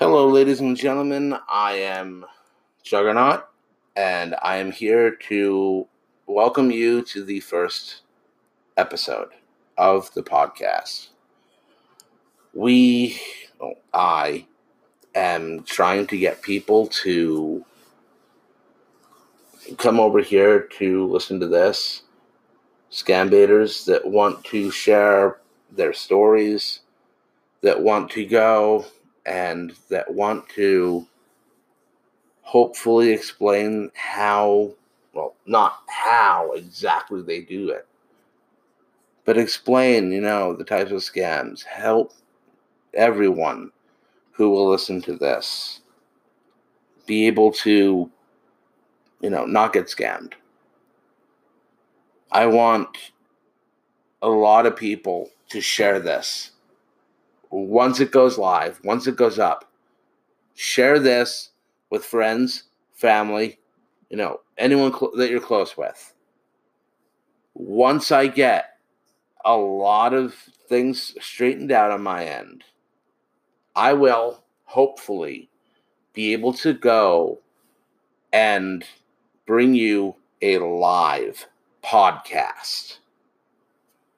Hello, ladies and gentlemen. I am Juggernaut, and I am here to welcome you to the first episode of the podcast. We, well, I, am trying to get people to come over here to listen to this. Scam baiters that want to share their stories, that want to go and that want to hopefully explain how, well, not how exactly they do it, but explain, you know, the types of scams. Help everyone who will listen to this be able to, you know, not get scammed. I want a lot of people to share this once it goes live, once it goes up, share this with friends, family, you know, anyone cl- that you're close with. Once I get a lot of things straightened out on my end, I will hopefully be able to go and bring you a live podcast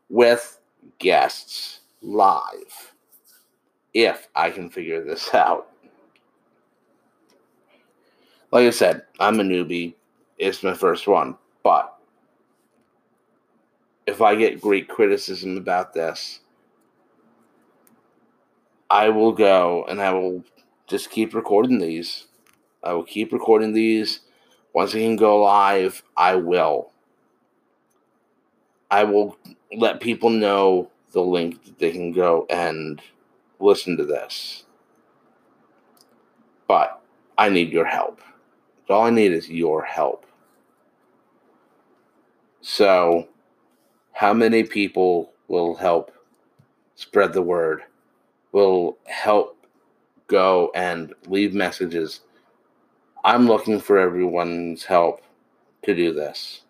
with guests live if I can figure this out. Like I said, I'm a newbie. It's my first one. But if I get great criticism about this, I will go and I will just keep recording these. I will keep recording these. Once I can go live, I will. I will let people know the link that they can go and listen to this. But I need your help. All I need is your help. So, how many people will help spread the word? Will help go and leave messages? I'm looking for everyone's help to do this.